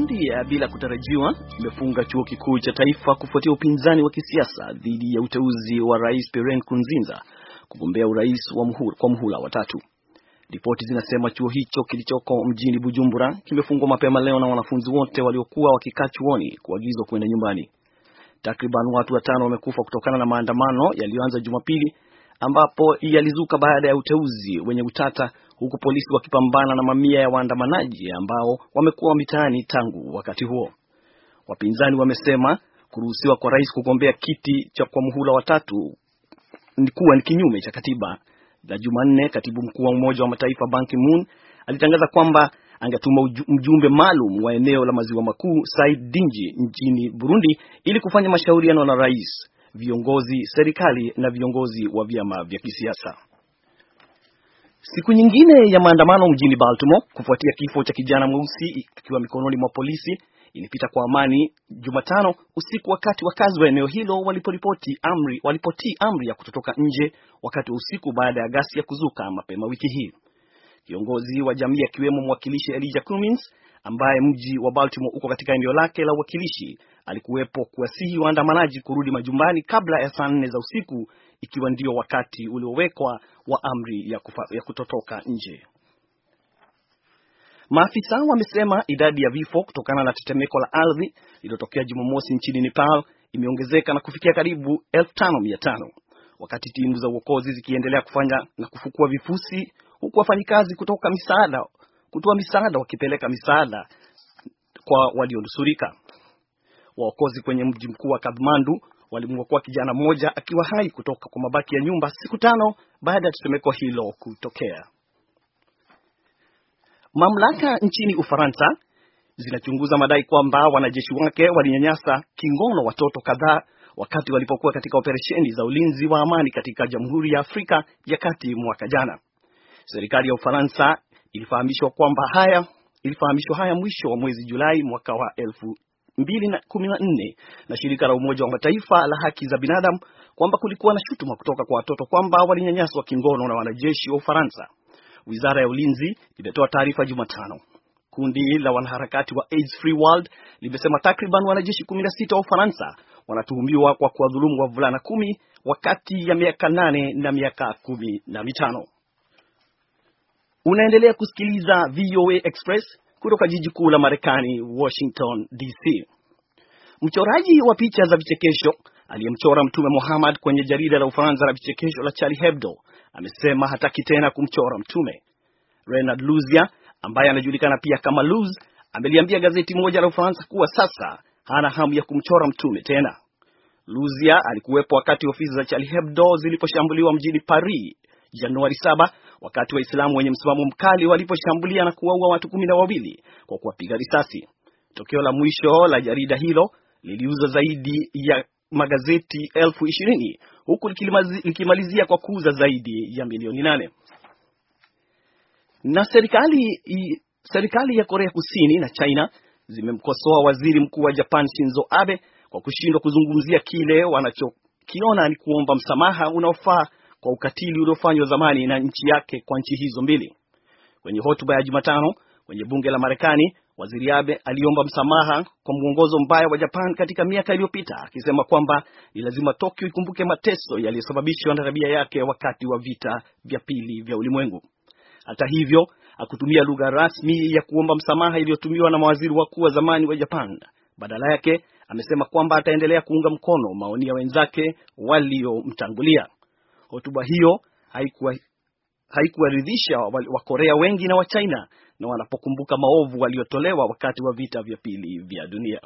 Burundi bila kutarajiwa imefunga chuo kikuu cha taifa kufuatia upinzani wa kisiasa dhidi ya uteuzi wa Rais Pierre Nkurunziza kugombea urais wa muhula, kwa muhula wa tatu. Ripoti zinasema chuo hicho kilichoko mjini Bujumbura kimefungwa mapema leo na wanafunzi wote waliokuwa wakikaa chuoni kuagizwa kwenda nyumbani. Takriban watu watano wamekufa kutokana na maandamano yaliyoanza Jumapili ambapo yalizuka baada ya uteuzi wenye utata huku polisi wakipambana na mamia ya waandamanaji ambao wamekuwa mitaani tangu wakati huo. Wapinzani wamesema kuruhusiwa kwa rais kugombea kiti cha kwa muhula watatu ni kuwa ni kinyume cha katiba. Na Jumanne, katibu mkuu wa Umoja wa Mataifa Ban Ki-moon alitangaza kwamba angetuma mjumbe maalum wa eneo la maziwa makuu Said Dinji nchini Burundi ili kufanya mashauriano na rais, viongozi, serikali na viongozi wa vyama vya kisiasa. Siku nyingine ya maandamano mjini Baltimore kufuatia kifo cha kijana mweusi akiwa mikononi mwa polisi ilipita kwa amani Jumatano usiku, wakati wakazi wa eneo hilo waliporipoti amri walipotii amri ya kutotoka nje wakati wa usiku baada ya ghasia kuzuka mapema wiki hii. Kiongozi wa jamii akiwemo mwakilishi Elijah Cummings ambaye mji wa Baltimore uko katika eneo lake la uwakilishi alikuwepo kuwasihi waandamanaji kurudi majumbani kabla ya saa nne za usiku, ikiwa ndio wakati uliowekwa wa amri ya, kufa, ya kutotoka nje. Maafisa wamesema idadi ya vifo kutokana na tetemeko la ardhi lililotokea Jumamosi nchini Nepal imeongezeka na kufikia karibu 5500 wakati timu za uokozi zikiendelea kufanya na kufukua vifusi huku wafanyikazi kutoka misaada kutoa misaada wakipeleka misaada kwa walionusurika. Waokozi kwenye mji mkuu wa Kathmandu walimwokoa kijana mmoja akiwa hai kutoka kwa mabaki ya nyumba siku tano baada ya tetemeko hilo kutokea. Mamlaka nchini Ufaransa zinachunguza madai kwamba wanajeshi wake walinyanyasa kingono watoto kadhaa wakati walipokuwa katika operesheni za ulinzi wa amani katika Jamhuri ya Afrika ya Kati mwaka jana. Serikali ya Ufaransa ilifahamishwa kwamba haya ilifahamishwa haya mwisho wa mwezi Julai mwaka wa elfu mbili na kumi na nne na shirika la Umoja wa Mataifa la haki za binadamu kwamba kulikuwa na shutuma kutoka kwa watoto kwamba walinyanyaswa kingono na wanajeshi wa Ufaransa. Wizara ya ulinzi imetoa taarifa Jumatano. Kundi la wanaharakati wa AIDS Free World limesema takriban wanajeshi 16 wa Ufaransa wanatuhumiwa kwa kuwadhulumu wavulana kumi wakati ya miaka nane na miaka kumi na mitano. Unaendelea kusikiliza VOA Express kutoka jiji kuu la Marekani, Washington DC. Mchoraji wa picha za vichekesho aliyemchora Mtume Muhammad kwenye jarida la Ufaransa la vichekesho la Charlie Hebdo amesema hataki tena kumchora Mtume. Renard Luzia ambaye anajulikana pia kama Luz ameliambia gazeti moja la Ufaransa kuwa sasa hana hamu ya kumchora Mtume tena. Luzia alikuwepo wakati ofisi za Charlie Hebdo ziliposhambuliwa mjini Paris Januari saba wakati Waislamu wenye msimamo mkali waliposhambulia na kuwaua watu kumi na wawili kwa kuwapiga risasi. Tokeo la mwisho la jarida hilo liliuza zaidi ya magazeti elfu ishirini huku likimalizia kwa kuuza zaidi ya milioni nane. Na serikali serikali ya Korea Kusini na China zimemkosoa waziri mkuu wa Japan Shinzo Abe kwa kushindwa kuzungumzia kile wanachokiona ni kuomba msamaha unaofaa kwa ukatili uliofanywa zamani na nchi yake kwa nchi hizo mbili. Kwenye hotuba ya Jumatano kwenye bunge la Marekani, waziri Abe aliomba msamaha kwa mwongozo mbaya wa Japan katika miaka iliyopita, akisema kwamba ni lazima Tokyo ikumbuke mateso yaliyosababishwa na tabia yake wakati wa vita vya pili vya ulimwengu. Hata hivyo, hakutumia lugha rasmi ya kuomba msamaha iliyotumiwa na mawaziri wakuu wa zamani wa Japan. Badala yake, amesema kwamba ataendelea kuunga mkono maoni ya wenzake waliomtangulia. Hotuba hiyo haikuwa haikuwaridhisha Wakorea wengi na Wachina na wanapokumbuka maovu waliotolewa wakati wa vita vya pili vya dunia.